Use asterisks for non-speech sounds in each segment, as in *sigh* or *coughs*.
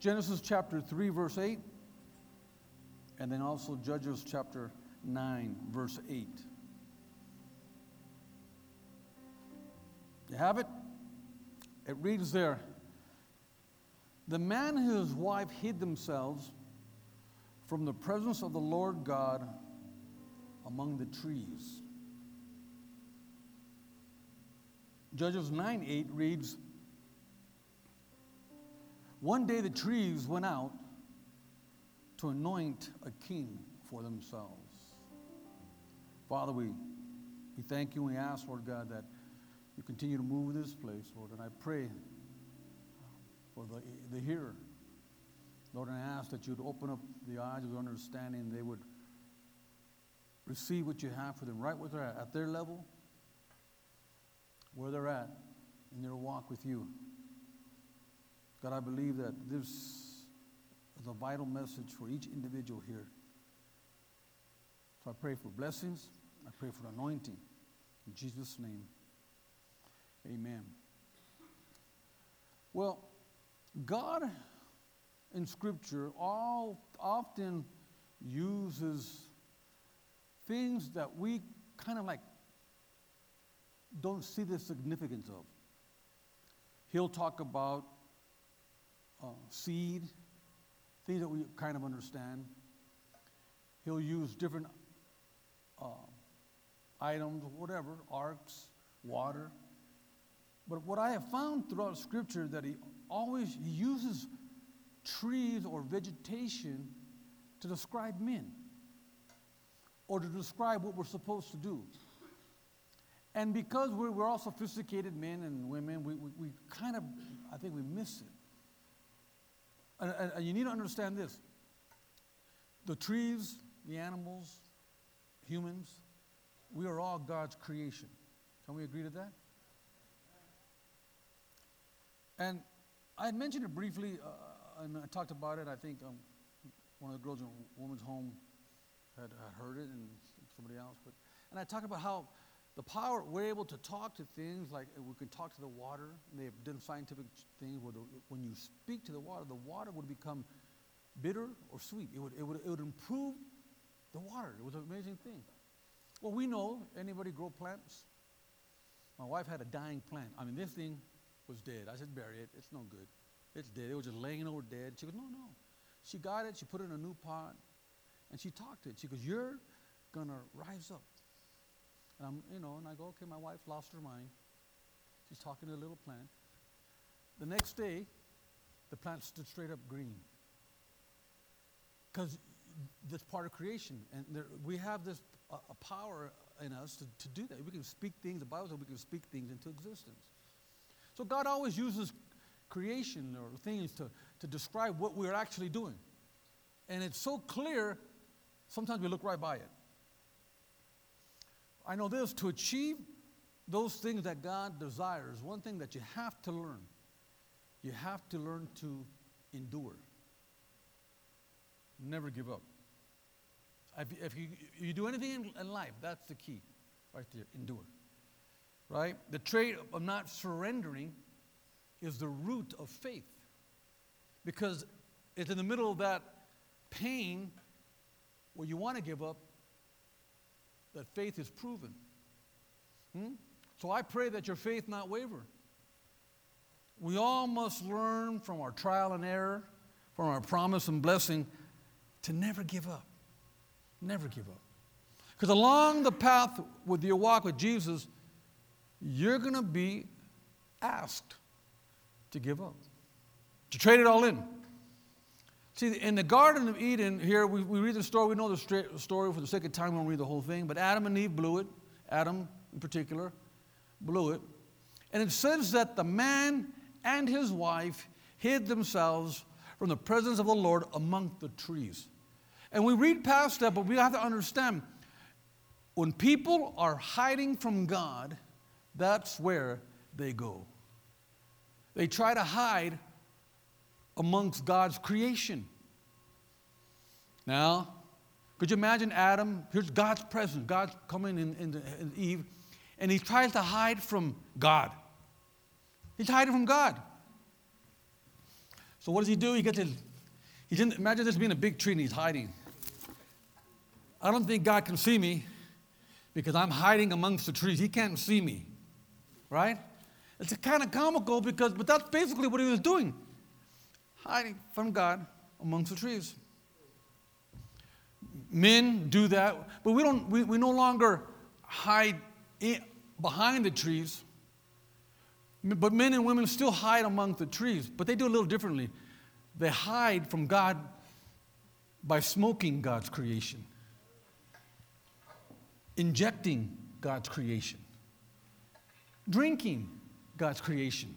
Genesis chapter 3, verse 8, and then also Judges chapter 9, verse 8. You have it? It reads there The man and his wife hid themselves from the presence of the Lord God among the trees. Judges 9 8 reads One day the trees went out to anoint a king for themselves. Father, we, we thank you and we ask, Lord God, that you continue to move this place, Lord. And I pray for the, the hearer. Lord, and I ask that you'd open up the eyes of their understanding, they would receive what you have for them right where they're at, at their level, where they're at in their walk with you. God, I believe that this is a vital message for each individual here. So I pray for blessings. I pray for anointing. In Jesus' name. Amen. Well, God in Scripture all often uses things that we kind of like don't see the significance of. He'll talk about uh, seed, things that we kind of understand. He'll use different uh, items, whatever, arcs, water. But what I have found throughout Scripture that he always he uses trees or vegetation to describe men or to describe what we're supposed to do. And because we're, we're all sophisticated men and women, we, we, we kind of, I think we miss it. And, and, and you need to understand this the trees, the animals, humans, we are all God's creation. Can we agree to that? And I had mentioned it briefly, uh, and I talked about it. I think um, one of the girls in a Woman's Home had, had heard it, and somebody else. But and I talked about how the power we're able to talk to things like we can talk to the water. And they've done scientific things where the, when you speak to the water, the water would become bitter or sweet. It would, it would, it would improve the water. It was an amazing thing. Well, we know anybody grow plants? My wife had a dying plant. I mean, this thing was dead. I said, bury it. It's no good. It's dead. It was just laying over dead. She goes, no, no. She got it. She put it in a new pot. And she talked to it. She goes, you're to rise up. And I'm, you know, and I go, okay, my wife lost her mind. She's talking to a little plant. The next day, the plant stood straight up green. Because that's part of creation. And there, we have this uh, a power in us to, to do that. We can speak things, the Bible says we can speak things into existence. So God always uses creation or things to, to describe what we're actually doing. And it's so clear, sometimes we look right by it. I know this to achieve those things that God desires, one thing that you have to learn, you have to learn to endure. Never give up. If, if you, you do anything in, in life, that's the key right there endure right? The trait of not surrendering is the root of faith. Because it's in the middle of that pain where you want to give up that faith is proven. Hmm? So I pray that your faith not waver. We all must learn from our trial and error, from our promise and blessing, to never give up. Never give up. Because along the path with your walk with Jesus, you're going to be asked to give up, to trade it all in. See, in the Garden of Eden, here we, we read the story, we know the story for the sake of time, we won't read the whole thing, but Adam and Eve blew it, Adam in particular, blew it. And it says that the man and his wife hid themselves from the presence of the Lord among the trees. And we read past that, but we have to understand when people are hiding from God, that's where they go. They try to hide amongst God's creation. Now, could you imagine Adam? Here's God's presence. God's coming in, in, in Eve, and he tries to hide from God. He's hiding from God. So what does he do? He gets his, didn't imagine this being a big tree and he's hiding. I don't think God can see me because I'm hiding amongst the trees. He can't see me, right? It's kind of comical because, but that's basically what he was doing, hiding from God amongst the trees. Men do that, but we don't. We, we no longer hide in, behind the trees. But men and women still hide among the trees, but they do a little differently. They hide from God by smoking God's creation, injecting God's creation, drinking God's creation,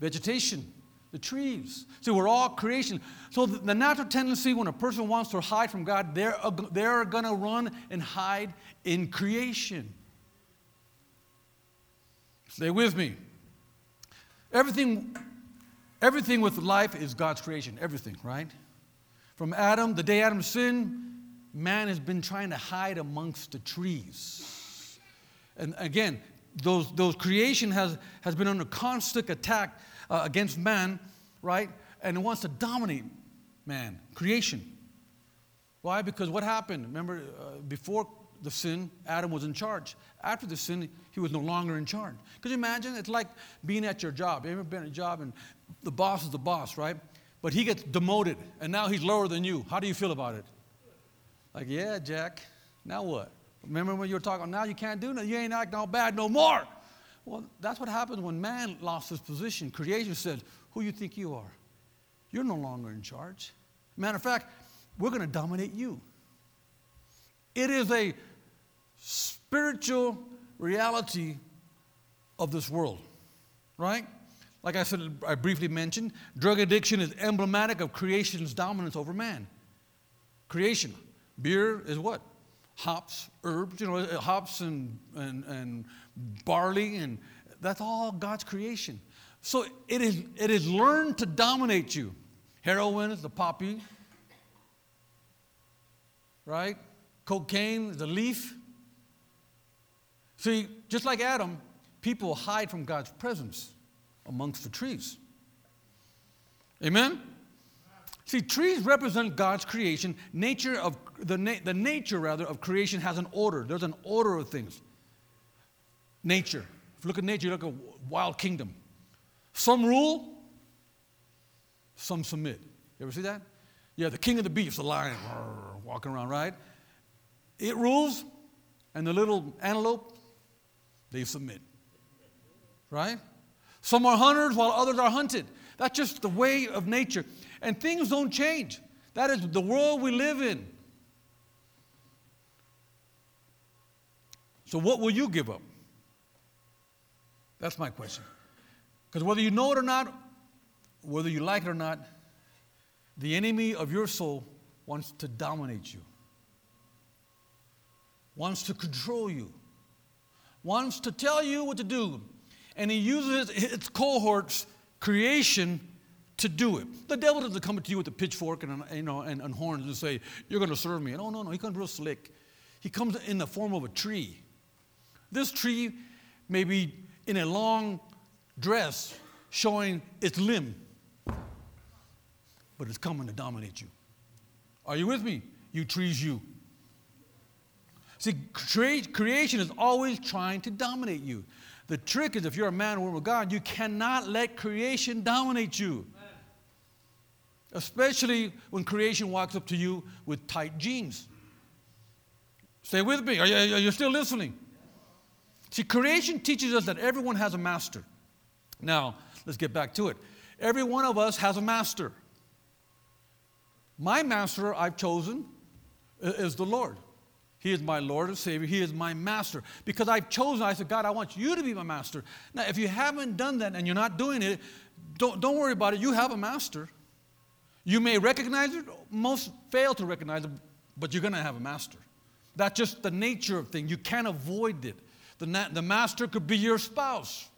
vegetation, the trees. So we're all creation. So the, the natural tendency when a person wants to hide from God, they're, they're going to run and hide in creation. Stay with me. Everything, everything with life is God's creation. Everything, right? From Adam, the day Adam sinned, man has been trying to hide amongst the trees. And again, those, those creation has, has been under constant attack uh, against man, right? And it wants to dominate man, creation. Why? Because what happened? Remember, uh, before the sin, Adam was in charge. After the sin, he was no longer in charge. Could you imagine? It's like being at your job. You ever been at a job and the boss is the boss, right? But he gets demoted and now he's lower than you. How do you feel about it? Like, yeah, Jack, now what? Remember when you were talking, now you can't do nothing, you ain't acting all bad no more. Well, that's what happened when man lost his position. Creation said, Who you think you are? You're no longer in charge. Matter of fact, we're going to dominate you. It is a spiritual reality of this world, right? Like I said, I briefly mentioned, drug addiction is emblematic of creation's dominance over man. Creation. Beer is what? Hops, herbs, you know, uh, hops and, and, and barley, and that's all God's creation. So it is, it is learned to dominate you. Heroin is the poppy, right? Cocaine is the leaf. See, just like Adam, people hide from God's presence amongst the trees. Amen? See, trees represent God's creation. Nature of the, na- the nature rather of creation has an order. There's an order of things. Nature. If you look at nature, you look at a wild kingdom. Some rule, some submit. You ever see that? Yeah, the king of the beasts, the lion, walking around, right? It rules, and the little antelope, they submit. Right? Some are hunters while others are hunted. That's just the way of nature. And things don't change. That is the world we live in. So, what will you give up? That's my question. Because whether you know it or not, whether you like it or not, the enemy of your soul wants to dominate you, wants to control you, wants to tell you what to do. And he uses its cohorts, creation, to do it. The devil doesn't come to you with a pitchfork and, you know, and, and horns and say, You're going to serve me. No, no, no. He comes real slick. He comes in the form of a tree. This tree may be in a long dress showing its limb, but it's coming to dominate you. Are you with me? You trees, you. See, creation is always trying to dominate you. The trick is if you're a man or woman of God, you cannot let creation dominate you especially when creation walks up to you with tight jeans. Stay with me. Are you, are you, still listening? See, creation teaches us that everyone has a master. Now, let's get back to it. Every one of us has a master. My master I've chosen is the Lord. He is my Lord and Savior. He is my master. Because I've chosen, I said, God, I want you to be my master. Now, if you haven't done that and you're not doing it, don't, don't worry about it. You have a master. You may recognize it, most fail to recognize it, but you're going to have a master. That's just the nature of things. You can't avoid it. The, na- the master could be your spouse.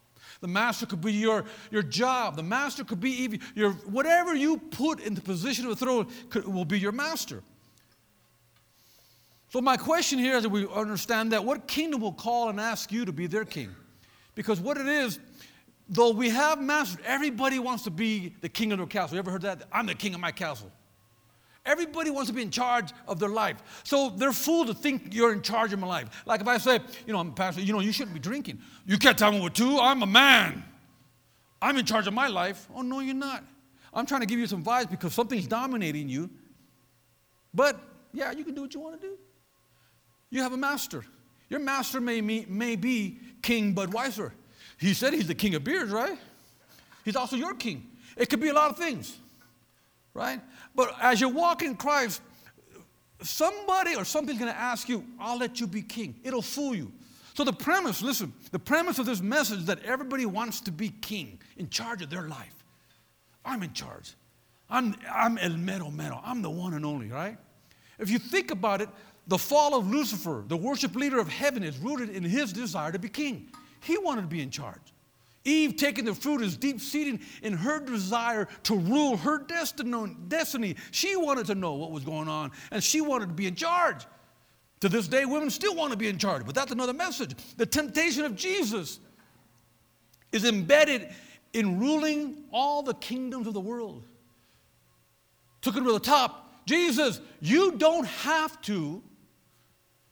The master could be your, your job. The master could be even your whatever you put in the position of authority could, will be your master. So my question here is that we understand that what kingdom will call and ask you to be their king? Because what it is, though we have masters, everybody wants to be the king of their castle. You ever heard that? I'm the king of my castle. Everybody wants to be in charge of their life. So they're fooled to think you're in charge of my life. Like if I say, you know, I'm a pastor, you know, you shouldn't be drinking. You can't tell me what to. I'm a man. I'm in charge of my life. Oh, no, you're not. I'm trying to give you some advice because something's dominating you. But yeah, you can do what you want to do. You have a master. Your master may, may be King Budweiser. He said he's the king of beards, right? He's also your king. It could be a lot of things, right? But as you walk in Christ, somebody or something's going to ask you, I'll let you be king. It'll fool you. So, the premise, listen, the premise of this message is that everybody wants to be king, in charge of their life. I'm in charge. I'm, I'm el mero mero. I'm the one and only, right? If you think about it, the fall of Lucifer, the worship leader of heaven, is rooted in his desire to be king. He wanted to be in charge. Eve taking the fruit is deep seated in her desire to rule her destiny. She wanted to know what was going on and she wanted to be in charge. To this day, women still want to be in charge, but that's another message. The temptation of Jesus is embedded in ruling all the kingdoms of the world. Took it to the top. Jesus, you don't have to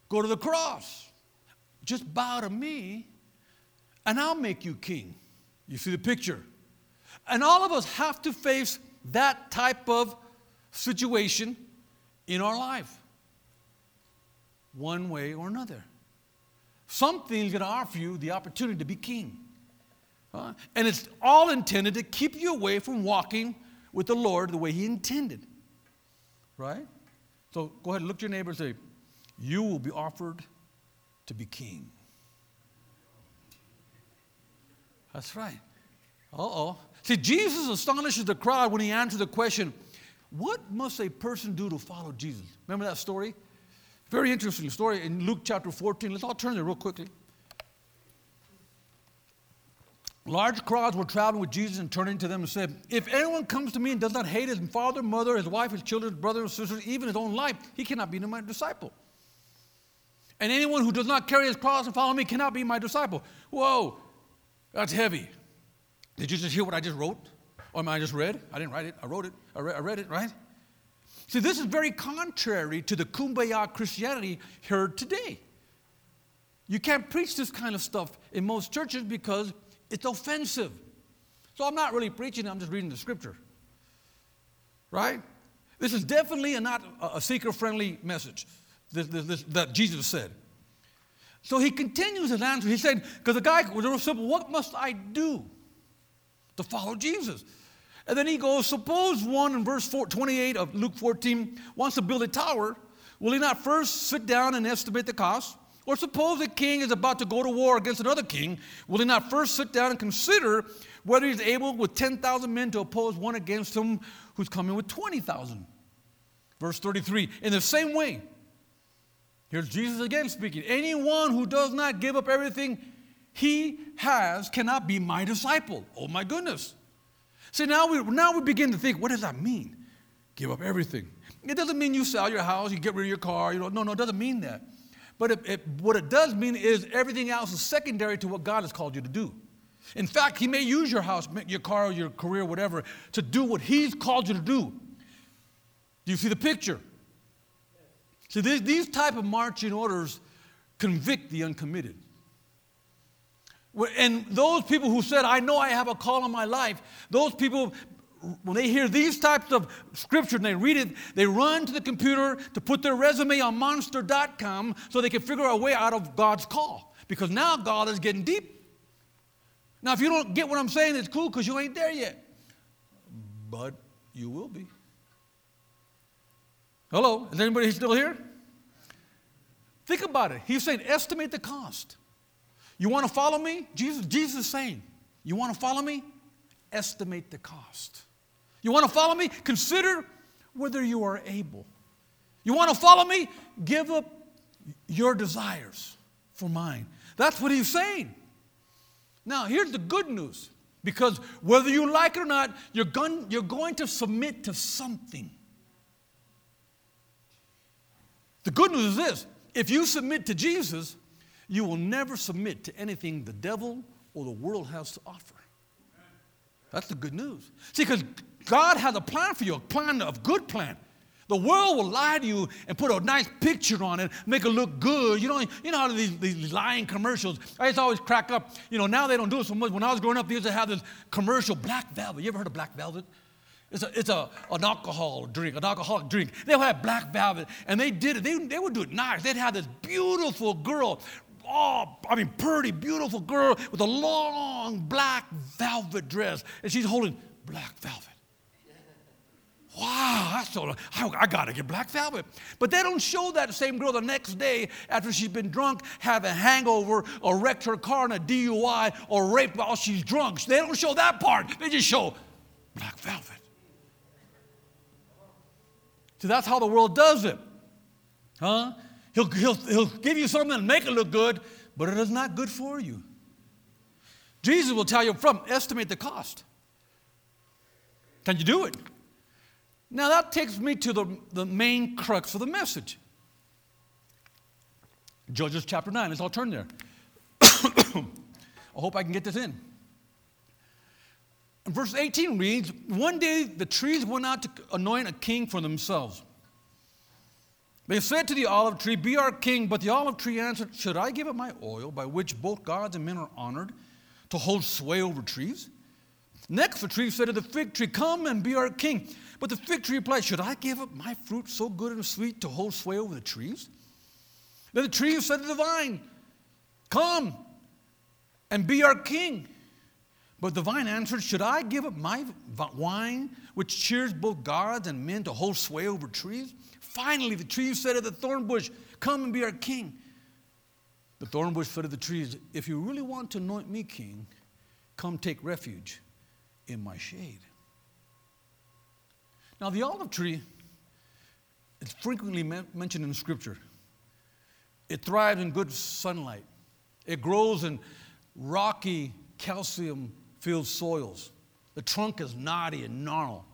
go to the cross. Just bow to me and I'll make you king. You see the picture? And all of us have to face that type of situation in our life, one way or another. Something's going to offer you the opportunity to be king. And it's all intended to keep you away from walking with the Lord the way He intended. Right? So go ahead and look at your neighbor and say, You will be offered to be king. That's right. Uh oh. See, Jesus astonishes the crowd when he answers the question, What must a person do to follow Jesus? Remember that story? Very interesting story in Luke chapter 14. Let's all turn there real quickly. Large crowds were traveling with Jesus and turning to them and said, If anyone comes to me and does not hate his father, mother, his wife, his children, brothers sisters, even his own life, he cannot be my disciple. And anyone who does not carry his cross and follow me cannot be my disciple. Whoa, that's heavy. Did you just hear what I just wrote? Or am I just read? I didn't write it. I wrote it. I, re- I read it, right? See, this is very contrary to the kumbaya Christianity heard today. You can't preach this kind of stuff in most churches because it's offensive. So I'm not really preaching, I'm just reading the scripture. Right? This is definitely a not a seeker friendly message this, this, this, that Jesus said. So he continues his answer. He said, because the guy was real simple, what must I do to follow Jesus? And then he goes, suppose one in verse 4, 28 of Luke 14 wants to build a tower, will he not first sit down and estimate the cost? Or suppose a king is about to go to war against another king, will he not first sit down and consider whether he's able with 10,000 men to oppose one against him who's coming with 20,000? Verse 33 In the same way, Here's Jesus again speaking. Anyone who does not give up everything he has cannot be my disciple. Oh my goodness. See, now we, now we begin to think, what does that mean? Give up everything. It doesn't mean you sell your house, you get rid of your car. You know, no, no, it doesn't mean that. But it, it, what it does mean is everything else is secondary to what God has called you to do. In fact, He may use your house, your car, your career, whatever, to do what He's called you to do. Do you see the picture? See, these, these type of marching orders convict the uncommitted. And those people who said, I know I have a call on my life, those people, when they hear these types of scripture and they read it, they run to the computer to put their resume on monster.com so they can figure a way out of God's call. Because now God is getting deep. Now, if you don't get what I'm saying, it's cool because you ain't there yet. But you will be. Hello, is anybody still here? Think about it. He's saying, estimate the cost. You want to follow me? Jesus, Jesus is saying, you want to follow me? Estimate the cost. You want to follow me? Consider whether you are able. You want to follow me? Give up your desires for mine. That's what he's saying. Now, here's the good news because whether you like it or not, you're going, you're going to submit to something. The good news is this if you submit to Jesus, you will never submit to anything the devil or the world has to offer. That's the good news. See, because God has a plan for you, a plan of good plan. The world will lie to you and put a nice picture on it, make it look good. You know, you know how these, these lying commercials, I used to always crack up. You know, now they don't do it so much. When I was growing up, they used to have this commercial, Black Velvet. You ever heard of Black Velvet? It's, a, it's a, an alcohol drink, an alcoholic drink. They'll have Black Velvet, and they did it. They, they would do it nice. They'd have this beautiful girl oh, I mean, pretty, beautiful girl with a long black velvet dress, and she's holding black velvet. Wow, that's so, I, I got to get black velvet. But they don't show that same girl the next day after she's been drunk, have a hangover, or wrecked her car in a DUI, or raped while she's drunk. They don't show that part. They just show black velvet. See, that's how the world does it. Huh? He'll, he'll, he'll give you something and make it look good, but it is not good for you. Jesus will tell you from estimate the cost. Can you do it? Now that takes me to the, the main crux of the message. Judges chapter 9. Let's all turn there. *coughs* I hope I can get this in. Verse 18 reads One day the trees went out to anoint a king for themselves. They said to the olive tree, Be our king. But the olive tree answered, Should I give up my oil, by which both gods and men are honored, to hold sway over trees? Next, the tree said to the fig tree, Come and be our king. But the fig tree replied, Should I give up my fruit so good and sweet to hold sway over the trees? Then the tree said to the vine, Come and be our king. But the vine answered, Should I give up my wine, which cheers both gods and men to hold sway over trees? Finally, the tree said to the thorn bush, Come and be our king. The thorn bush said to the trees, If you really want to anoint me king, come take refuge in my shade. Now, the olive tree is frequently mentioned in Scripture. It thrives in good sunlight, it grows in rocky, calcium filled soils. The trunk is knotty and gnarled.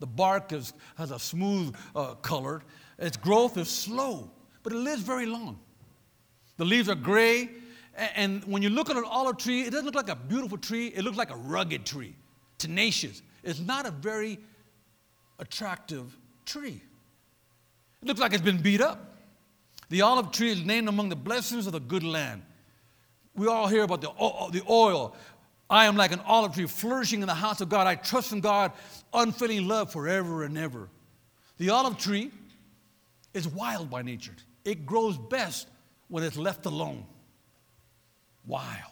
The bark is, has a smooth uh, color. Its growth is slow, but it lives very long. The leaves are gray, and when you look at an olive tree, it doesn't look like a beautiful tree, it looks like a rugged tree, tenacious. It's not a very attractive tree. It looks like it's been beat up. The olive tree is named among the blessings of the good land. We all hear about the, the oil. I am like an olive tree flourishing in the house of God. I trust in God, unfailing love forever and ever. The olive tree is wild by nature. It grows best when it's left alone. Wild.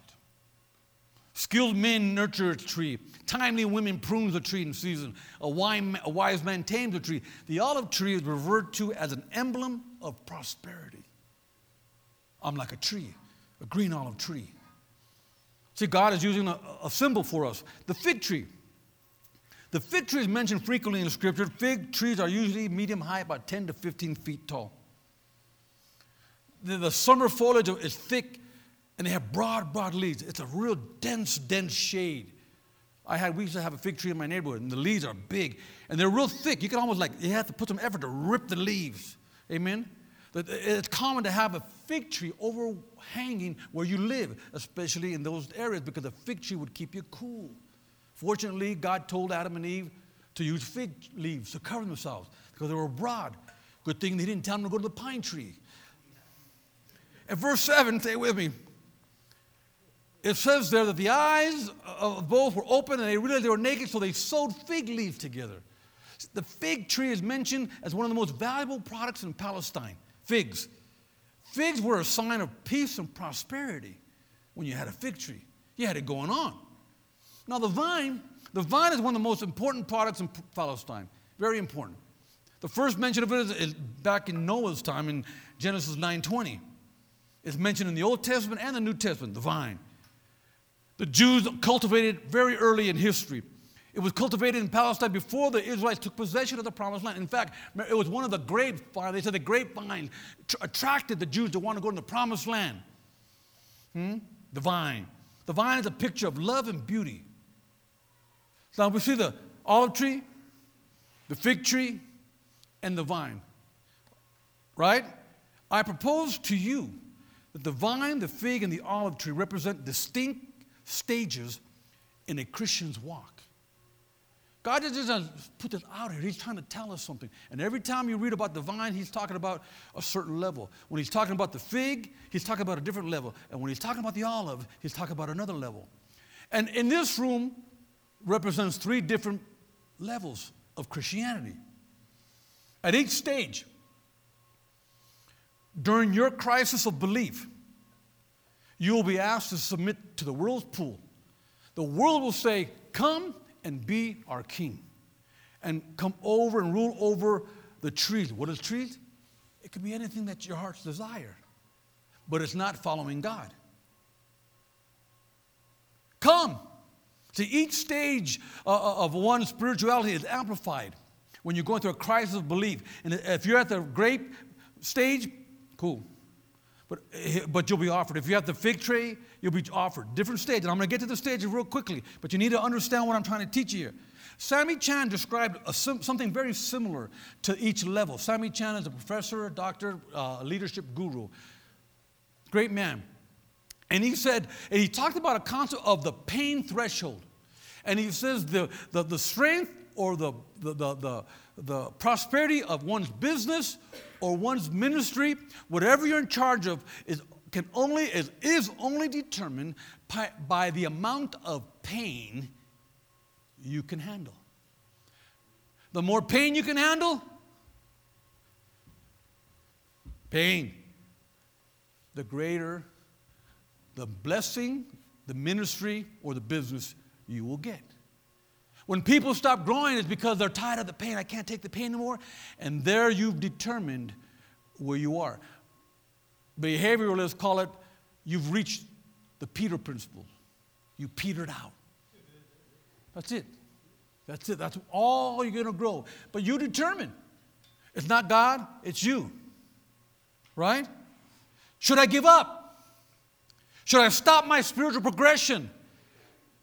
Skilled men nurture a tree. Timely women prunes the tree in season. A, wise man tames the tree. The olive tree is referred to as an emblem of prosperity. I'm like a tree, a green olive tree. See, God is using a, a symbol for us the fig tree. The fig tree is mentioned frequently in the scripture. Fig trees are usually medium high, about 10 to 15 feet tall. The, the summer foliage is thick and they have broad, broad leaves. It's a real dense, dense shade. I had, we used to have a fig tree in my neighborhood, and the leaves are big, and they're real thick. You can almost like, you have to put some effort to rip the leaves. Amen? It's common to have a fig tree overhanging where you live, especially in those areas, because a fig tree would keep you cool. Fortunately, God told Adam and Eve to use fig leaves to cover themselves because they were broad. Good thing they didn't tell them to go to the pine tree. At verse 7, stay with me, it says there that the eyes of both were open and they realized they were naked, so they sewed fig leaves together. The fig tree is mentioned as one of the most valuable products in Palestine figs. Figs were a sign of peace and prosperity when you had a fig tree. You had it going on. Now, the vine, the vine is one of the most important products in Palestine. Very important. The first mention of it is, back in Noah's time in Genesis 9:20. It's mentioned in the Old Testament and the New Testament, the vine. The Jews cultivated very early in history. It was cultivated in Palestine before the Israelites took possession of the promised land. In fact, it was one of the grapevines. They said the grapevine attracted the Jews to want to go to the promised land. Hmm? The vine. The vine is a picture of love and beauty. Now we see the olive tree, the fig tree, and the vine. Right? I propose to you that the vine, the fig, and the olive tree represent distinct stages in a Christian's walk. God just doesn't put this out here. He's trying to tell us something. And every time you read about the vine, he's talking about a certain level. When he's talking about the fig, he's talking about a different level. And when he's talking about the olive, he's talking about another level. And in this room represents three different levels of Christianity. At each stage, during your crisis of belief, you will be asked to submit to the world's pool. The world will say, Come and be our king. And come over and rule over the trees. What is trees? It could be anything that your heart's desire, but it's not following God. Come. See, each stage uh, uh, of one's spirituality is amplified when you're going through a crisis of belief. And if you're at the grape stage, cool. But, eh, but you'll be offered. If you have the fig tree, you'll be offered. Different stage. And I'm going to get to the stages real quickly, but you need to understand what I'm trying to teach you here. Sammy Chand described sim- something very similar to each level. Sammy Chand is a professor, a doctor, uh, leadership guru. Great man. And he said, and he talked about a concept of the pain threshold. And he says the, the, the strength or the, the, the, the, the prosperity of one's business or one's ministry, whatever you're in charge of, is, can only, is, is only determined by, by the amount of pain you can handle. The more pain you can handle, pain, the greater the blessing, the ministry, or the business you will get. When people stop growing, it's because they're tired of the pain. I can't take the pain anymore. And there you've determined where you are. Behavioralists call it you've reached the Peter principle. You petered out. That's it. That's it. That's all you're going to grow. But you determine. It's not God, it's you. Right? Should I give up? Should I stop my spiritual progression?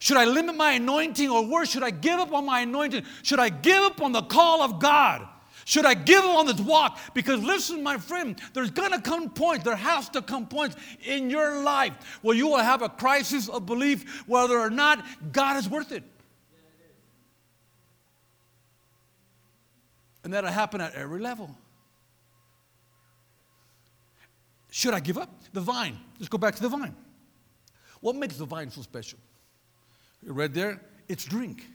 Should I limit my anointing or worse, should I give up on my anointing? Should I give up on the call of God? Should I give up on this walk? Because listen, my friend, there's gonna come points, there has to come points in your life where you will have a crisis of belief whether or not God is worth it. And that'll happen at every level. Should I give up? The vine. Let's go back to the vine. What makes the vine so special? Read there? It's drink.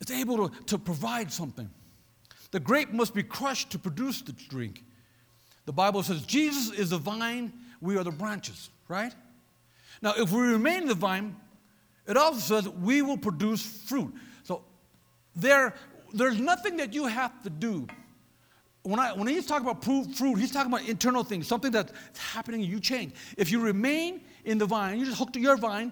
It's able to, to provide something. The grape must be crushed to produce the drink. The Bible says Jesus is the vine, we are the branches, right? Now, if we remain in the vine, it also says we will produce fruit. So there, there's nothing that you have to do. When, I, when he's talking about fruit, he's talking about internal things, something that's happening, you change. If you remain in the vine, you just hook to your vine,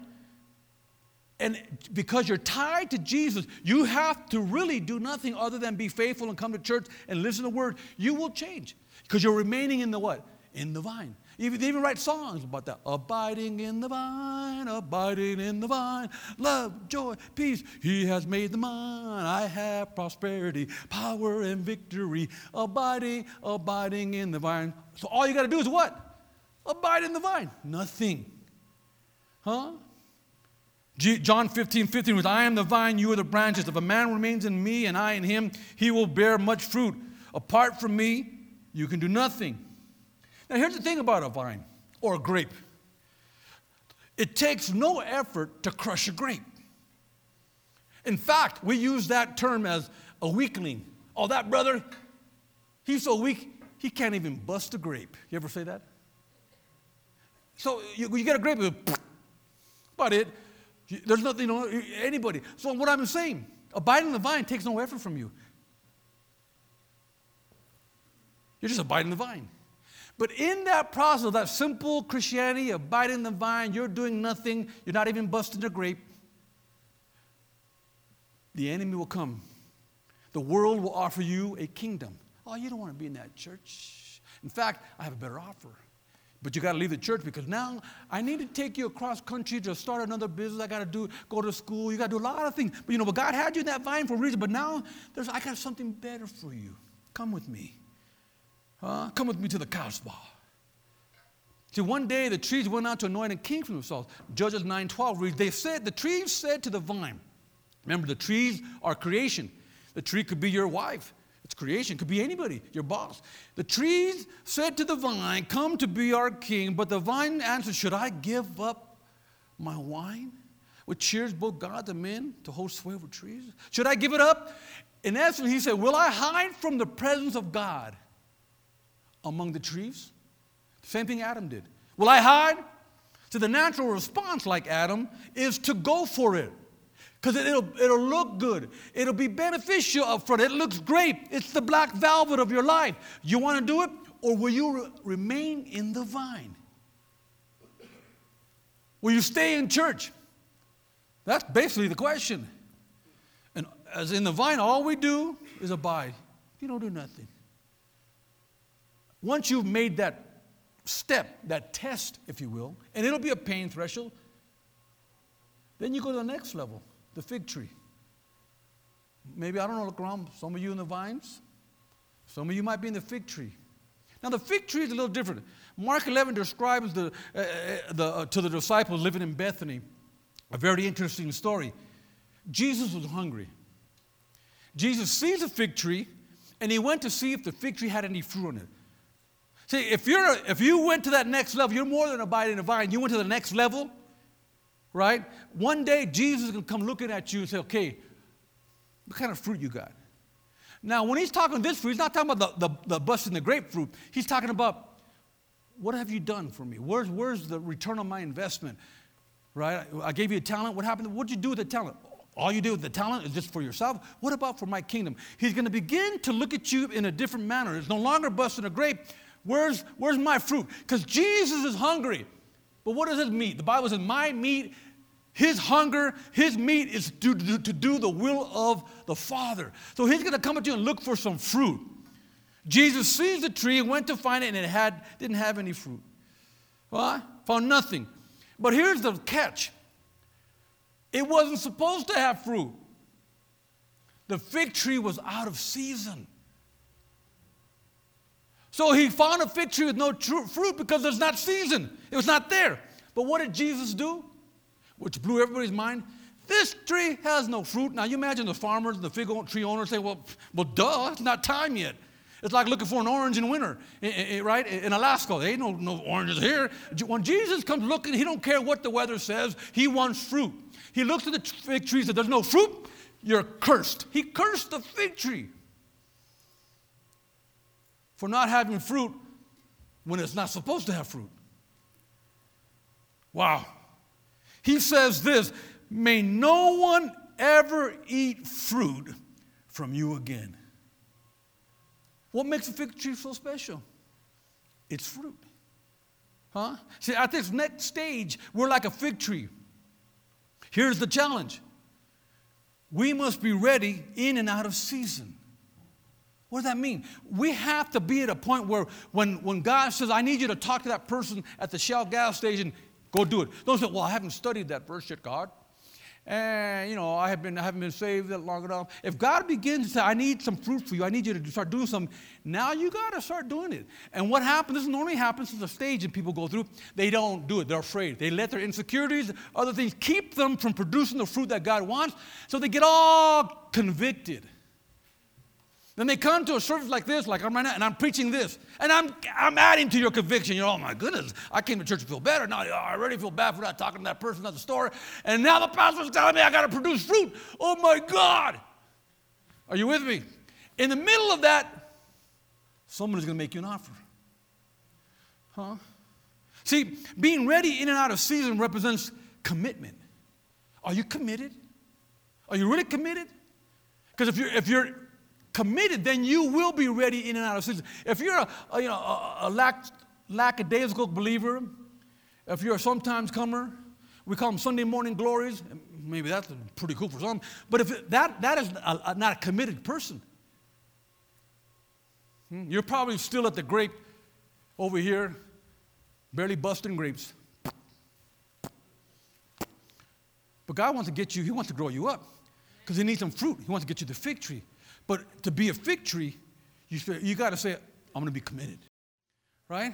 and because you're tied to Jesus, you have to really do nothing other than be faithful and come to church and listen to the word. You will change because you're remaining in the what? In the vine. Even, they even write songs about that. Abiding in the vine, abiding in the vine, love, joy, peace. He has made the mine. I have prosperity, power, and victory. Abiding, abiding in the vine. So all you got to do is what? Abide in the vine. Nothing. Huh? John 15, 15 was, I am the vine, you are the branches. If a man remains in me and I in him, he will bear much fruit. Apart from me, you can do nothing. Now, here's the thing about a vine or a grape it takes no effort to crush a grape. In fact, we use that term as a weakling. Oh, that brother, he's so weak, he can't even bust a grape. You ever say that? So you, you get a grape, but it. There's nothing, anybody. So what I'm saying, abiding in the vine takes no effort from you. You're just abiding the vine. But in that process, of that simple Christianity, abiding in the vine, you're doing nothing, you're not even busting a grape, the enemy will come. The world will offer you a kingdom. Oh, you don't want to be in that church. In fact, I have a better offer. But you got to leave the church because now I need to take you across country to start another business. I got to do go to school. You got to do a lot of things. But you know, but God had you in that vine for a reason. But now there's I got something better for you. Come with me. Huh? Come with me to the Casbah. See, one day the trees went out to anoint a king for themselves. Judges 9:12 reads, they said, the trees said to the vine, Remember, the trees are creation. The tree could be your wife. It's creation. It could be anybody, your boss. The trees said to the vine, Come to be our king. But the vine answered, Should I give up my wine, which cheers both God and men to hold sway over trees? Should I give it up? In essence, he said, Will I hide from the presence of God among the trees? Same thing Adam did. Will I hide? So the natural response, like Adam, is to go for it. Because it'll, it'll look good. It'll be beneficial up front. It looks great. It's the black velvet of your life. You want to do it, or will you re- remain in the vine? Will you stay in church? That's basically the question. And as in the vine, all we do is abide. You don't do nothing. Once you've made that step, that test, if you will, and it'll be a pain threshold, then you go to the next level, the fig tree. Maybe, I don't know, look around, some of you in the vines, some of you might be in the fig tree. Now, the fig tree is a little different. Mark 11 describes the, uh, uh the, uh, to the disciples living in Bethany a very interesting story. Jesus was hungry. Jesus sees a fig tree, and he went to see if the fig tree had any fruit on it. See, if, you're, if you went to that next level, you're more than abiding in the vine. You went to the next level, right? One day, Jesus is going to come looking at you and say, okay, what kind of fruit you got? Now, when he's talking this fruit, he's not talking about the, the, the busting the grapefruit. He's talking about, what have you done for me? Where's, where's the return on my investment? Right? I gave you a talent. What happened? What'd you do with the talent? All you do with the talent is just for yourself. What about for my kingdom? He's going to begin to look at you in a different manner. It's no longer busting a grape. Where's, where's my fruit? Because Jesus is hungry. But what is his meat? The Bible says, My meat, his hunger, his meat is to, to, to do the will of the Father. So he's going to come at you and look for some fruit. Jesus sees the tree, went to find it, and it had, didn't have any fruit. Well, found nothing. But here's the catch it wasn't supposed to have fruit. The fig tree was out of season. So he found a fig tree with no fruit because there's not season. It was not there. But what did Jesus do? Which blew everybody's mind. This tree has no fruit. Now you imagine the farmers and the fig tree owners say, well, well, duh, it's not time yet. It's like looking for an orange in winter, right? In Alaska, there ain't no, no oranges here. When Jesus comes looking, he don't care what the weather says. He wants fruit. He looks at the fig tree and says, there's no fruit. You're cursed. He cursed the fig tree for not having fruit when it's not supposed to have fruit. Wow. He says this May no one ever eat fruit from you again. What makes a fig tree so special? It's fruit. Huh? See, at this next stage, we're like a fig tree. Here's the challenge we must be ready in and out of season. What does that mean? We have to be at a point where when, when God says, I need you to talk to that person at the Shell gas station, go do it. Don't say, Well, I haven't studied that verse yet, God. And you know, I have been I haven't been saved that long enough. If God begins to say, I need some fruit for you, I need you to start doing something, now you gotta start doing it. And what happens, this normally happens at the stage and people go through, they don't do it. They're afraid. They let their insecurities, other things keep them from producing the fruit that God wants. So they get all convicted. Then they come to a service like this, like I'm right now, and I'm preaching this. And I'm, I'm adding to your conviction. You know, oh my goodness, I came to church to feel better. Now I already feel bad for not talking to that person at the store. And now the pastor's telling me I got to produce fruit. Oh my God. Are you with me? In the middle of that, someone is going to make you an offer. Huh? See, being ready in and out of season represents commitment. Are you committed? Are you really committed? Because if you're, if you're committed, then you will be ready in and out of season. If you're a, a you know, a, a lack, lackadaisical believer, if you're a sometimes comer, we call them Sunday morning glories. Maybe that's pretty cool for some. But if that, that is a, not a committed person, hmm, you're probably still at the grape over here, barely busting grapes. But God wants to get you, He wants to grow you up because He needs some fruit. He wants to get you the fig tree. But to be a fig tree, you, you got to say, I'm going to be committed. Right?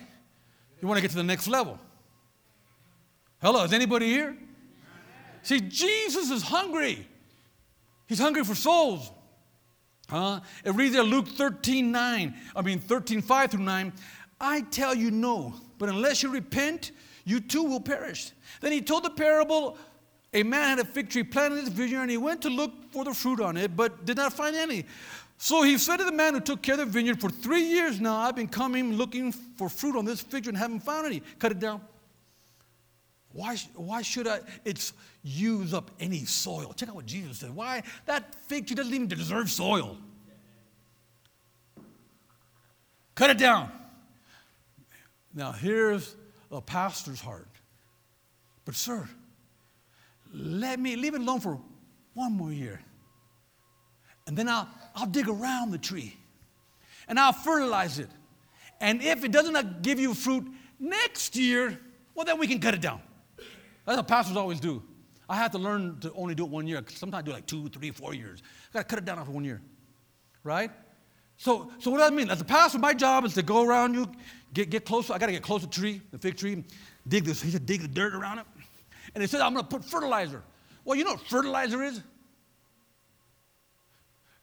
You want to get to the next level. Hello, is anybody here? See, Jesus is hungry. He's hungry for souls. Huh? It reads there Luke 13, 9. I mean 13, 5 through 9. I tell you no, but unless you repent, you too will perish. Then he told the parable a man had a fig tree planted in his vineyard, and he went to look for the fruit on it, but did not find any. So he said to the man who took care of the vineyard, For three years now I've been coming looking for fruit on this fig tree and haven't found any. Cut it down. Why, why should I? It's use up any soil. Check out what Jesus said. Why? That fig tree doesn't even deserve soil. Cut it down. Now, here's a pastor's heart. But, sir, let me leave it alone for one more year. And then I'll, I'll dig around the tree and I'll fertilize it. And if it doesn't give you fruit next year, well, then we can cut it down. That's what pastors always do. I have to learn to only do it one year. Sometimes I do like two, three, four years. I got to cut it down after one year, right? So, so what does that mean? As a pastor, my job is to go around you, get, get closer. I got to get close to the tree, the fig tree, dig this. He said, dig the dirt around it. And he said, I'm going to put fertilizer. Well, you know what fertilizer is?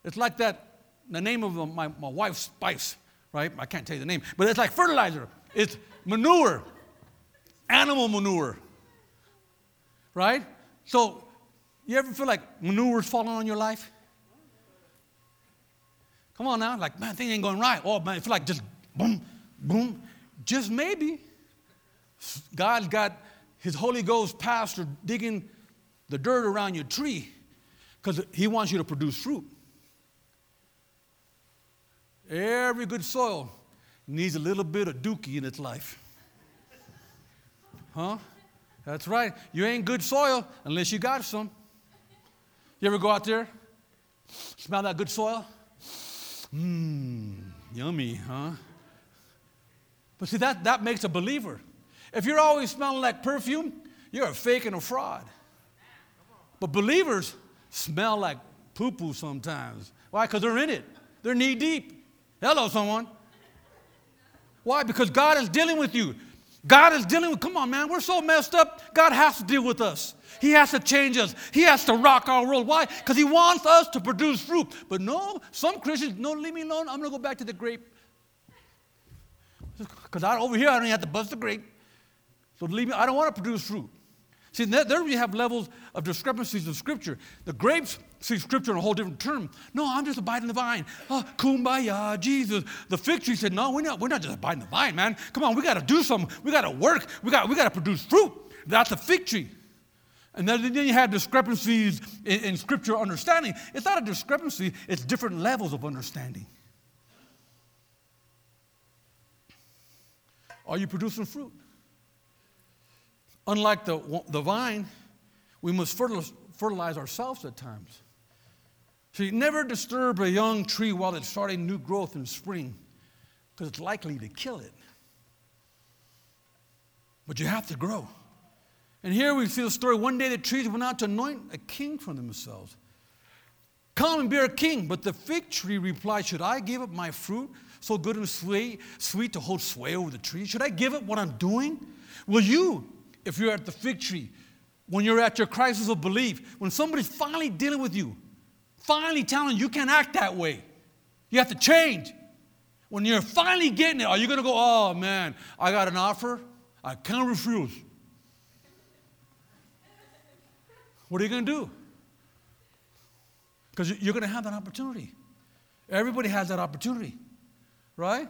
It's like that, the name of my, my wife's spice, right? I can't tell you the name, but it's like fertilizer. It's manure, animal manure, right? So, you ever feel like manure's falling on your life? Come on now, like, man, things ain't going right. Oh, man, I feel like just boom, boom. Just maybe. God's got his Holy Ghost pastor digging the dirt around your tree because he wants you to produce fruit. Every good soil needs a little bit of dookie in its life. Huh? That's right. You ain't good soil unless you got some. You ever go out there, smell that good soil? Mmm, yummy, huh? But see, that, that makes a believer. If you're always smelling like perfume, you're a fake and a fraud. But believers smell like poo poo sometimes. Why? Because they're in it, they're knee deep. Hello, someone. Why? Because God is dealing with you. God is dealing with, come on, man, we're so messed up. God has to deal with us. He has to change us. He has to rock our world. Why? Because He wants us to produce fruit. But no, some Christians, no, leave me alone. I'm going to go back to the grape. Because over here, I don't have to bust the grape. So leave me, I don't want to produce fruit. See, there we have levels of discrepancies in Scripture. The grapes see Scripture in a whole different term. No, I'm just abiding the vine. Oh, kumbaya, Jesus. The fig tree said, no, we're not, we're not just abiding the vine, man. Come on, we got to do something. We got to work. We got, we got to produce fruit. That's a fig tree. And then, then you have discrepancies in, in Scripture understanding. It's not a discrepancy, it's different levels of understanding. Are you producing fruit? Unlike the, the vine, we must fertilize ourselves at times. See, never disturb a young tree while it's starting new growth in spring, because it's likely to kill it. But you have to grow. And here we see the story. One day the trees went out to anoint a king for themselves. Come and be our king. But the fig tree replied, Should I give up my fruit, so good and sweet, sweet to hold sway over the tree? Should I give up what I'm doing? Will you, if you're at the fig tree, when you're at your crisis of belief, when somebody's finally dealing with you, finally telling you you can't act that way, you have to change. When you're finally getting it, are you going to go, oh man, I got an offer? I can't refuse. What are you going to do? Because you're going to have that opportunity. Everybody has that opportunity, right?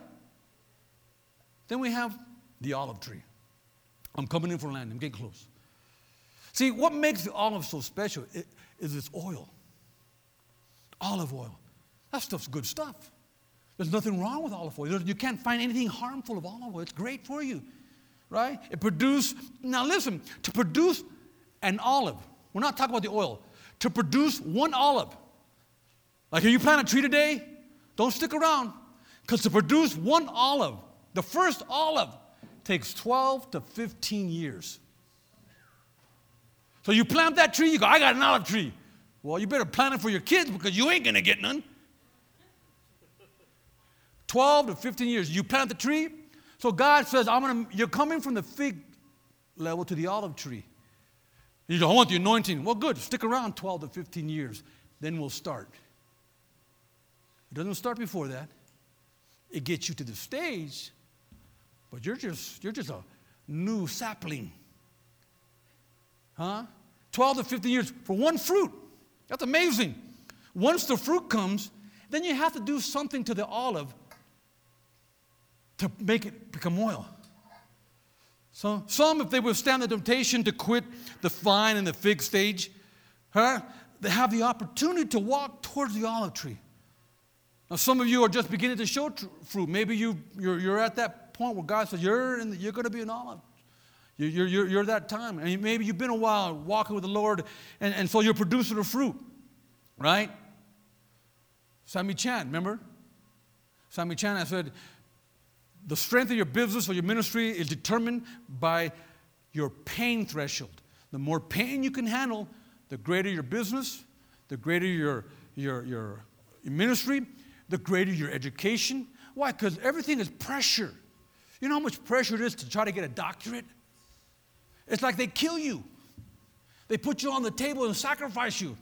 Then we have the olive tree. I'm coming in for land. I'm getting close. See, what makes the olive so special is its oil. Olive oil. That stuff's good stuff. There's nothing wrong with olive oil. You can't find anything harmful of olive oil. It's great for you, right? It produces, now listen, to produce an olive, we're not talking about the oil, to produce one olive, like if you plant a tree today, don't stick around, because to produce one olive, the first olive, takes 12 to 15 years. So you plant that tree, you go, I got an olive tree. Well, you better plant it for your kids because you ain't gonna get none. 12 to 15 years. You plant the tree. So God says, I'm gonna, you're coming from the fig level to the olive tree. You don't want the anointing. Well, good. Stick around 12 to 15 years. then we'll start. It doesn't start before that. It gets you to the stage, but you're just you're just a new sapling. Huh? 12 to 15 years for one fruit. That's amazing. Once the fruit comes, then you have to do something to the olive to make it become oil. So some, if they withstand the temptation to quit the vine and the fig stage, huh, they have the opportunity to walk towards the olive tree. Now, some of you are just beginning to show fruit. Maybe you, you're, you're at that point where God says, You're, the, you're going to be an olive. You're, you're, you're that time. And maybe you've been a while walking with the Lord, and, and so you're producing a fruit, right? Sammy Chand, remember? Sammy Chand, I said, the strength of your business or your ministry is determined by your pain threshold. The more pain you can handle, the greater your business, the greater your, your, your ministry, the greater your education. Why? Because everything is pressure. You know how much pressure it is to try to get a doctorate? It's like they kill you. They put you on the table and sacrifice you.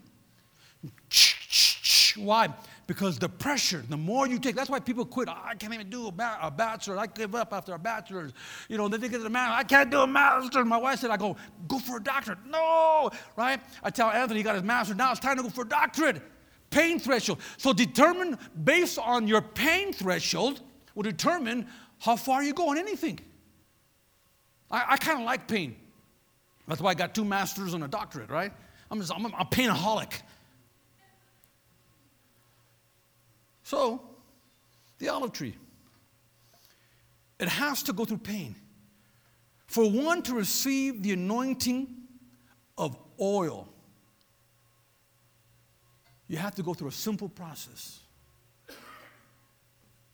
Why? Because the pressure, the more you take, that's why people quit. Oh, I can't even do a, ba- a bachelor. I give up after a bachelor's. You know, then they get to the master. I can't do a master. My wife said, I go, go for a doctorate. No, right? I tell Anthony he got his master. Now it's time to go for a doctorate. Pain threshold. So determine, based on your pain threshold, will determine how far you go in anything. I, I kind of like pain. That's why I got two masters and a doctorate, right? I'm, just, I'm a, a painaholic. So, the olive tree, it has to go through pain. For one to receive the anointing of oil, you have to go through a simple process.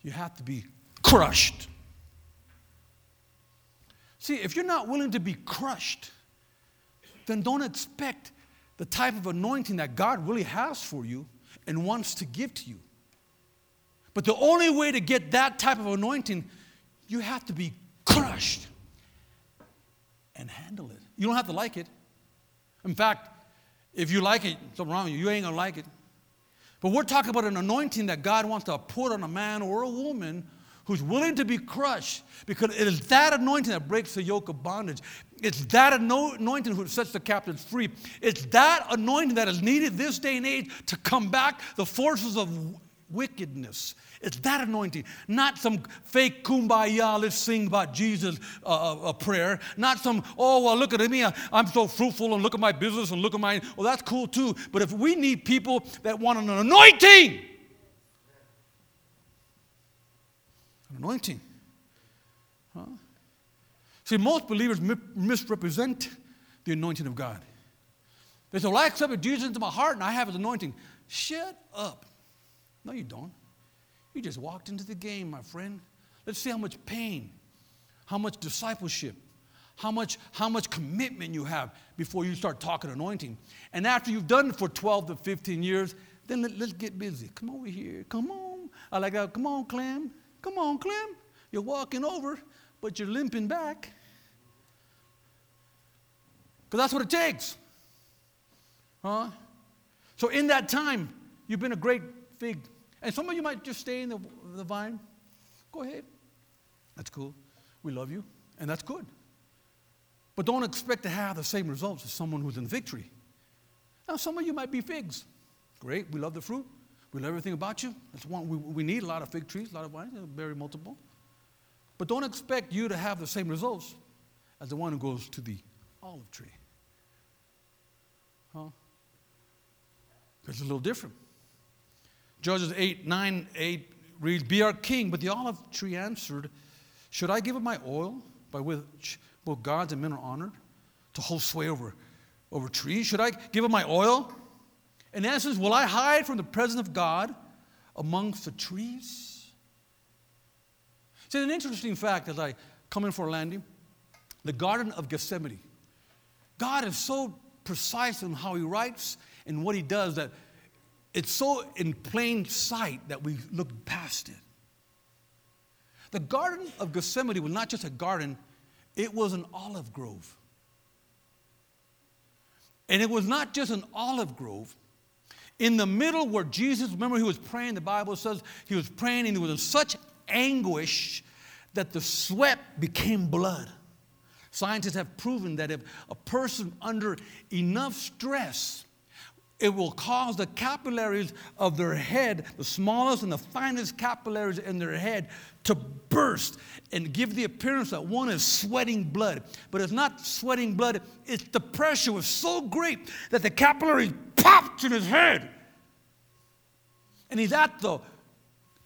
You have to be crushed. See, if you're not willing to be crushed, then don't expect the type of anointing that God really has for you and wants to give to you. But the only way to get that type of anointing, you have to be crushed and handle it. You don't have to like it. In fact, if you like it, something wrong with you. You ain't gonna like it. But we're talking about an anointing that God wants to put on a man or a woman who's willing to be crushed because it is that anointing that breaks the yoke of bondage. It's that anointing who sets the captives free. It's that anointing that is needed this day and age to come back the forces of wickedness. It's that anointing, not some fake kumbaya, let's sing about Jesus uh, uh, prayer. Not some, oh, well, look at me, I'm so fruitful, and look at my business, and look at my, well, that's cool too. But if we need people that want an anointing, an anointing. Huh? See, most believers mi- misrepresent the anointing of God. They say, well, I accepted Jesus into my heart and I have his anointing. Shut up. No, you don't. You just walked into the game, my friend. Let's see how much pain, how much discipleship, how much, how much commitment you have before you start talking anointing. And after you've done it for 12 to 15 years, then let, us get busy. Come over here. Come on. I like that. Come on, Clem. Come on, Clem. You're walking over, but you're limping back. Because that's what it takes. Huh? So in that time, you've been a great fig. And some of you might just stay in the, the vine. Go ahead. That's cool. We love you, and that's good. But don't expect to have the same results as someone who's in victory. Now, some of you might be figs. Great. We love the fruit. We love everything about you. That's one, we, we need a lot of fig trees, a lot of vines, very multiple. But don't expect you to have the same results as the one who goes to the olive tree. Huh? It's a little different. Judges 8, 9, 8 reads, Be our king. But the olive tree answered, Should I give up my oil by which both gods and men are honored to hold sway over, over trees? Should I give up my oil? In essence, will I hide from the presence of God amongst the trees? See, an interesting fact as I come in for a landing the Garden of Gethsemane. God is so precise in how He writes and what He does that it's so in plain sight that we look past it. The Garden of Gethsemane was not just a garden, it was an olive grove. And it was not just an olive grove, in the middle where Jesus, remember, he was praying, the Bible says he was praying and he was in such anguish that the sweat became blood. Scientists have proven that if a person under enough stress, it will cause the capillaries of their head, the smallest and the finest capillaries in their head, to burst and give the appearance that one is sweating blood. But it's not sweating blood, it's the pressure was so great that the capillaries popped in his head. And he's at the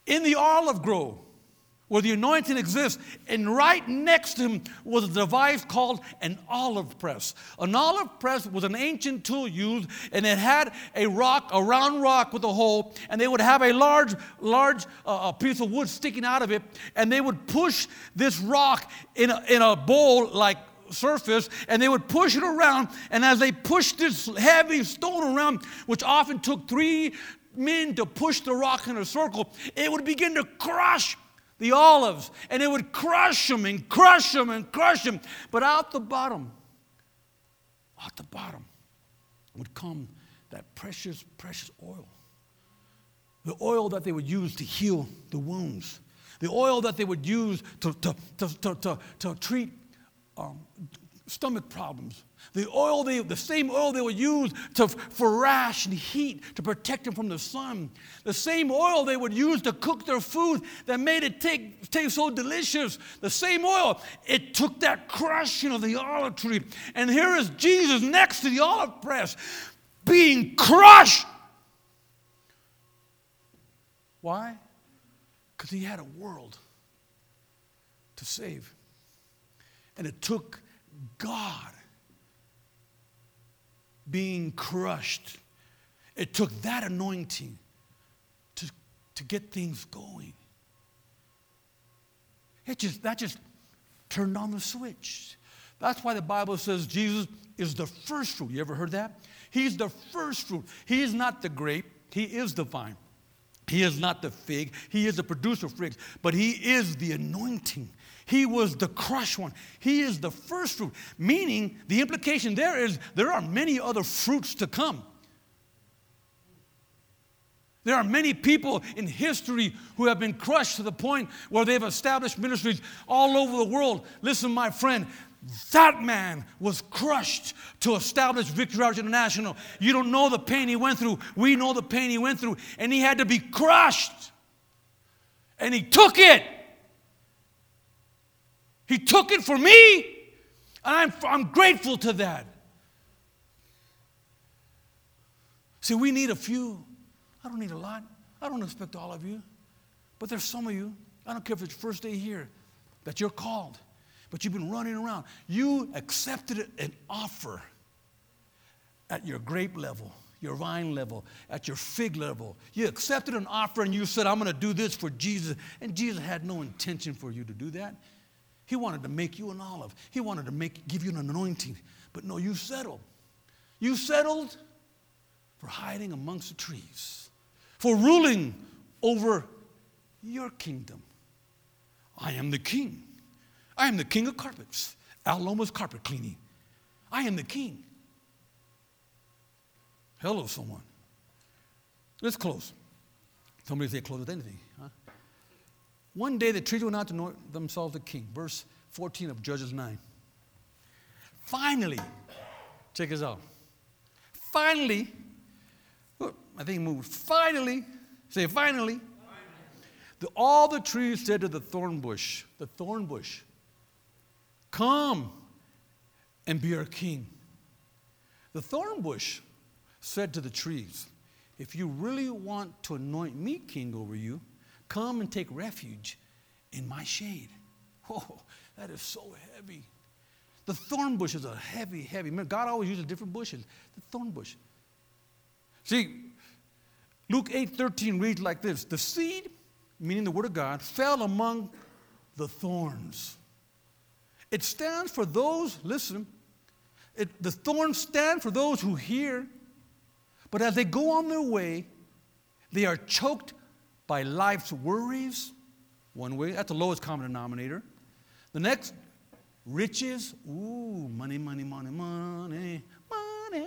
in the olive grove where the anointing exists, and right next to him was a device called an olive press. An olive press was an ancient tool used, and it had a rock, a round rock with a hole, and they would have a large, large uh, piece of wood sticking out of it, and they would push this rock in a, in a bowl like surface and they would push it around and as they pushed this heavy stone around which often took three men to push the rock in a circle it would begin to crush the olives, and it would crush them and crush them and crush them. But out the bottom, out the bottom would come that precious, precious oil. The oil that they would use to heal the wounds. The oil that they would use to, to, to, to, to, to treat um, stomach problems. The oil, they, the same oil they would use to, for rash and heat to protect them from the sun. The same oil they would use to cook their food that made it take, taste so delicious. The same oil, it took that crushing of the olive tree. And here is Jesus next to the olive press being crushed. Why? Because he had a world to save. And it took God being crushed. It took that anointing to, to get things going. It just, that just turned on the switch. That's why the Bible says Jesus is the first fruit. You ever heard that? He's the first fruit. He is not the grape, He is the vine. He is not the fig, He is the producer of figs, but He is the anointing. He was the crushed one. He is the first fruit, meaning the implication there is there are many other fruits to come. There are many people in history who have been crushed to the point where they've established ministries all over the world. Listen, my friend, that man was crushed to establish Victory Outreach International. You don't know the pain he went through. We know the pain he went through. And he had to be crushed. And he took it. He took it for me, and I'm, I'm grateful to that. See, we need a few. I don't need a lot. I don't expect all of you. But there's some of you, I don't care if it's your first day here, that you're called, but you've been running around. You accepted an offer at your grape level, your vine level, at your fig level. You accepted an offer and you said, I'm going to do this for Jesus. And Jesus had no intention for you to do that. He wanted to make you an olive. He wanted to make, give you an anointing. But no, you settled. You settled for hiding amongst the trees, for ruling over your kingdom. I am the king. I am the king of carpets. Al Loma's carpet cleaning. I am the king. Hello, someone. Let's close. Somebody say close with anything. One day the trees went out to know themselves a king. Verse 14 of Judges 9. Finally, check this out. Finally, I think he moved. Finally, say finally. finally. The, all the trees said to the thorn bush, the thorn bush, come and be our king. The thorn bush said to the trees, if you really want to anoint me king over you, Come and take refuge in my shade. Oh, that is so heavy. The thorn bush is a heavy, heavy. God always uses different bushes. The thorn bush. See, Luke 8 13 reads like this The seed, meaning the word of God, fell among the thorns. It stands for those, listen, it, the thorns stand for those who hear, but as they go on their way, they are choked by life's worries, one way, that's the lowest common denominator. The next, riches, ooh, money, money, money, money, money.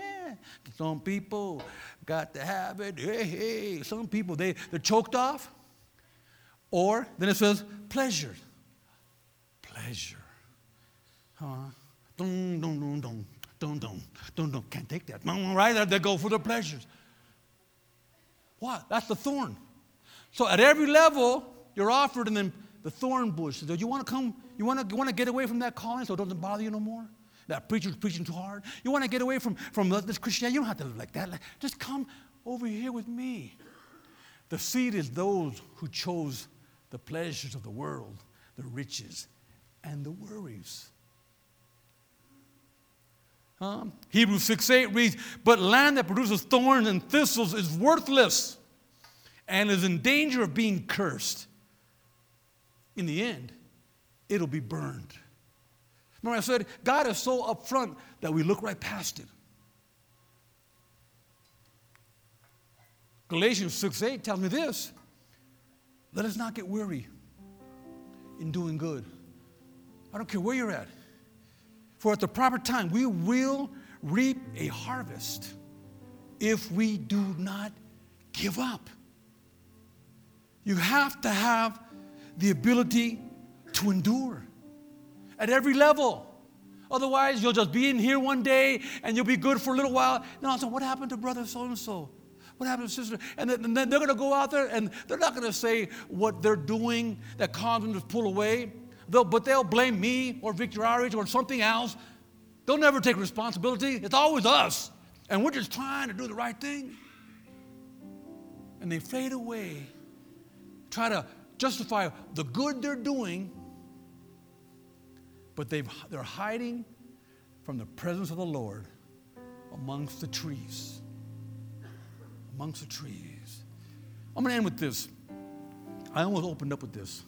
Some people got the habit. Hey, hey. Some people, they, they're choked off. Or then it says pleasure. Pleasure. Huh? Dun, dun, dun, dun, dun, dun, dun, dun. Can't take that. Right? They go for the pleasures. What? That's the thorn. So at every level, you're offered, and then the thorn bush. So you want to come, you want to, you want to get away from that calling so it doesn't bother you no more? That preacher's preaching too hard. You want to get away from, from this Christianity? You don't have to live like that. Just come over here with me. The seed is those who chose the pleasures of the world, the riches, and the worries. Um, Hebrews 6 8 reads, But land that produces thorns and thistles is worthless and is in danger of being cursed. In the end, it'll be burned. Remember, I said, God is so upfront that we look right past it. Galatians 6 8 tells me this let us not get weary in doing good. I don't care where you're at. For at the proper time, we will reap a harvest if we do not give up. You have to have the ability to endure at every level. Otherwise, you'll just be in here one day and you'll be good for a little while. No, so what happened to brother so and so? What happened to sister? And then they're going to go out there and they're not going to say what they're doing that caused them to pull away. They'll, but they'll blame me or Victor RH or something else. They'll never take responsibility. It's always us. And we're just trying to do the right thing. And they fade away, try to justify the good they're doing, but they've, they're hiding from the presence of the Lord amongst the trees. Amongst the trees. I'm going to end with this. I almost opened up with this.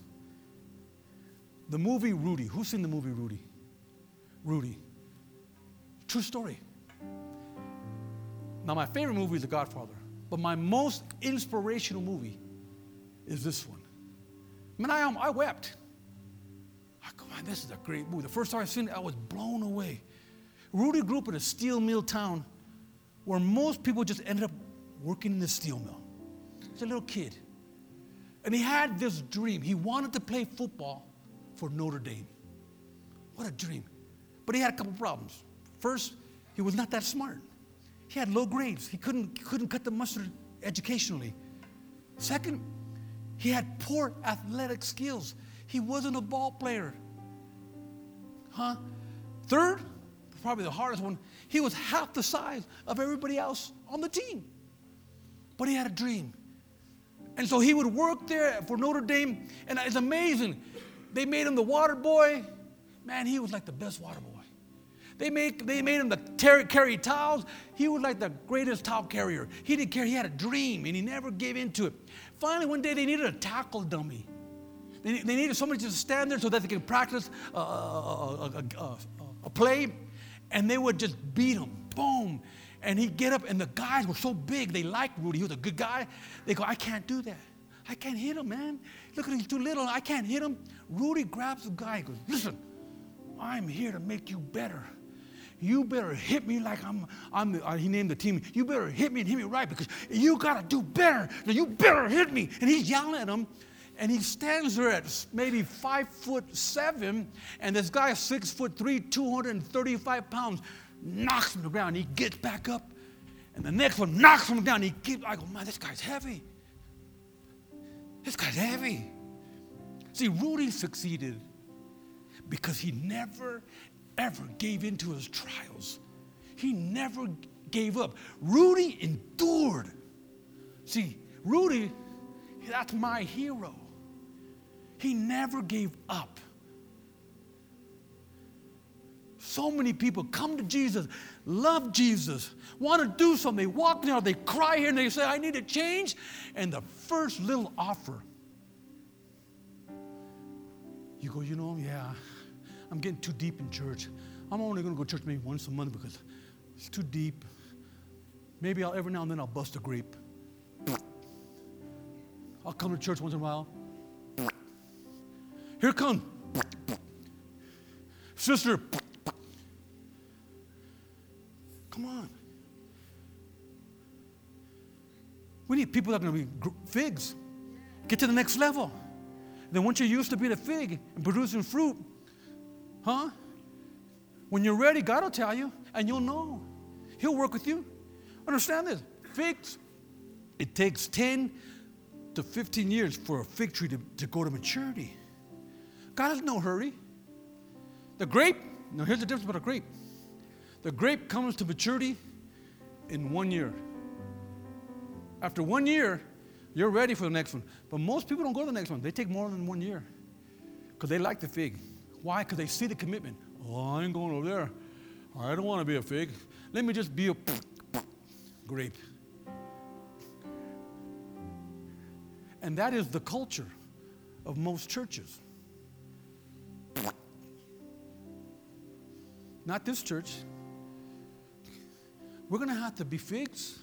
The movie Rudy. Who's seen the movie Rudy? Rudy. True story. Now, my favorite movie is The Godfather, but my most inspirational movie is this one. I mean, I, I wept. I go, man, this is a great movie. The first time I seen it, I was blown away. Rudy grew up in a steel mill town where most people just ended up working in the steel mill. He's a little kid. And he had this dream. He wanted to play football for Notre Dame. What a dream. But he had a couple problems. First, he was not that smart. He had low grades. He couldn't, couldn't cut the mustard educationally. Second, he had poor athletic skills. He wasn't a ball player. Huh? Third, probably the hardest one, he was half the size of everybody else on the team. But he had a dream. And so he would work there for Notre Dame, and it's amazing. They made him the water boy. Man, he was like the best water boy. They made, they made him the ter- carry towels. He was like the greatest towel carrier. He didn't care. He had a dream and he never gave in to it. Finally, one day they needed a tackle dummy. They, they needed somebody to stand there so that they could practice a, a, a, a play. And they would just beat him. Boom. And he'd get up, and the guys were so big, they liked Rudy. He was a good guy. They go, I can't do that. I can't hit him, man. Look at him, he's too little. I can't hit him. Rudy grabs the guy and goes, Listen, I'm here to make you better you better hit me like I'm, I'm the, uh, he named the team, you better hit me and hit me right because you got to do better. You better hit me. And he's yelling at him. And he stands there at maybe five foot seven, and this guy, six foot three, 235 pounds, knocks him to the ground. He gets back up, and the next one knocks him down. He keeps, I go, man, this guy's heavy. This guy's heavy. See, Rudy succeeded because he never ever gave in to his trials. He never gave up. Rudy endured. See, Rudy, that's my hero. He never gave up. So many people come to Jesus, love Jesus, want to do something. They walk down, they cry here, and they say, I need to change. And the first little offer, you go, you know, yeah, I'm getting too deep in church. I'm only going to go to church maybe once a month because it's too deep. Maybe I'll, every now and then I'll bust a grape. I'll come to church once in a while. Here come. Sister. Come on. We need people that are going to be figs. Get to the next level. Then once you're used to being a fig and producing fruit, huh? When you're ready, God will tell you and you'll know. He'll work with you. Understand this? Figs, it takes 10 to 15 years for a fig tree to, to go to maturity. God has no hurry. The grape, now here's the difference about a grape. The grape comes to maturity in one year. After one year, you're ready for the next one. But most people don't go to the next one. They take more than one year because they like the fig. Why? Because they see the commitment. Oh, I ain't going over there. I don't want to be a fig. Let me just be a grape. And that is the culture of most churches. Not this church. We're going to have to be figs.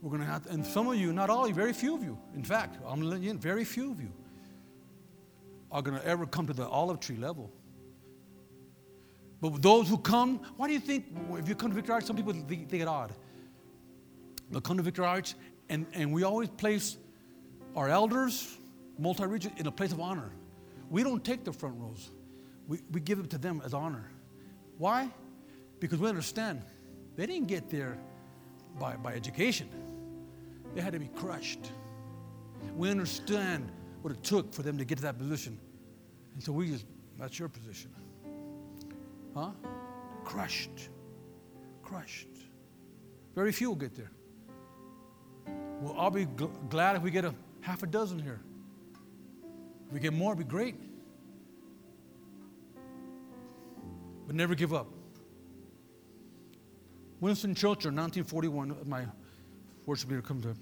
We're going to have to, and some of you, not all very few of you, in fact, I'm letting you in, very few of you are going to ever come to the olive tree level. But those who come, why do you think if you come to Victory Outreach, some people think, think it odd? They'll come to Victory Outreach, and, and we always place our elders, multi region, in a place of honor. We don't take the front rows, we, we give it to them as honor. Why? Because we understand they didn't get there by, by education, they had to be crushed. We understand what it took for them to get to that position. And so we just, that's your position. Huh? Crushed. Crushed. Very few will get there. Well, I'll be gl- glad if we get a half a dozen here. If we get more, it'd be great. But never give up. Winston Churchill, 1941, my worship leader come to.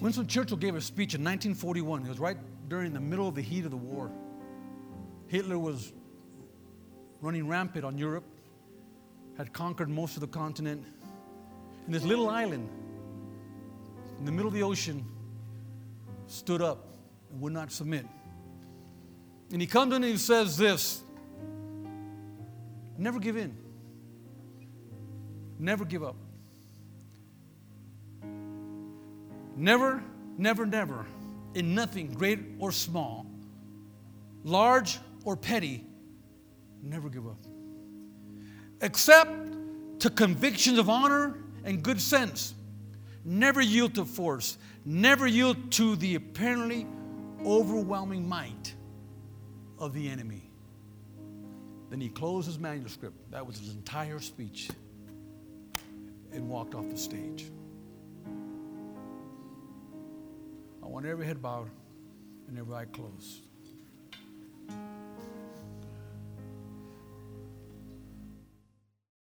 Winston Churchill gave a speech in 1941. It was right during the middle of the heat of the war. Hitler was running rampant on Europe, had conquered most of the continent. And this little island in the middle of the ocean stood up and would not submit. And he comes in and he says this Never give in. Never give up. Never, never, never, in nothing, great or small, large or petty, never give up. Except to convictions of honor and good sense. Never yield to force. Never yield to the apparently overwhelming might of the enemy. Then he closed his manuscript. That was his entire speech. And walked off the stage. I want every head bowed and every eye closed.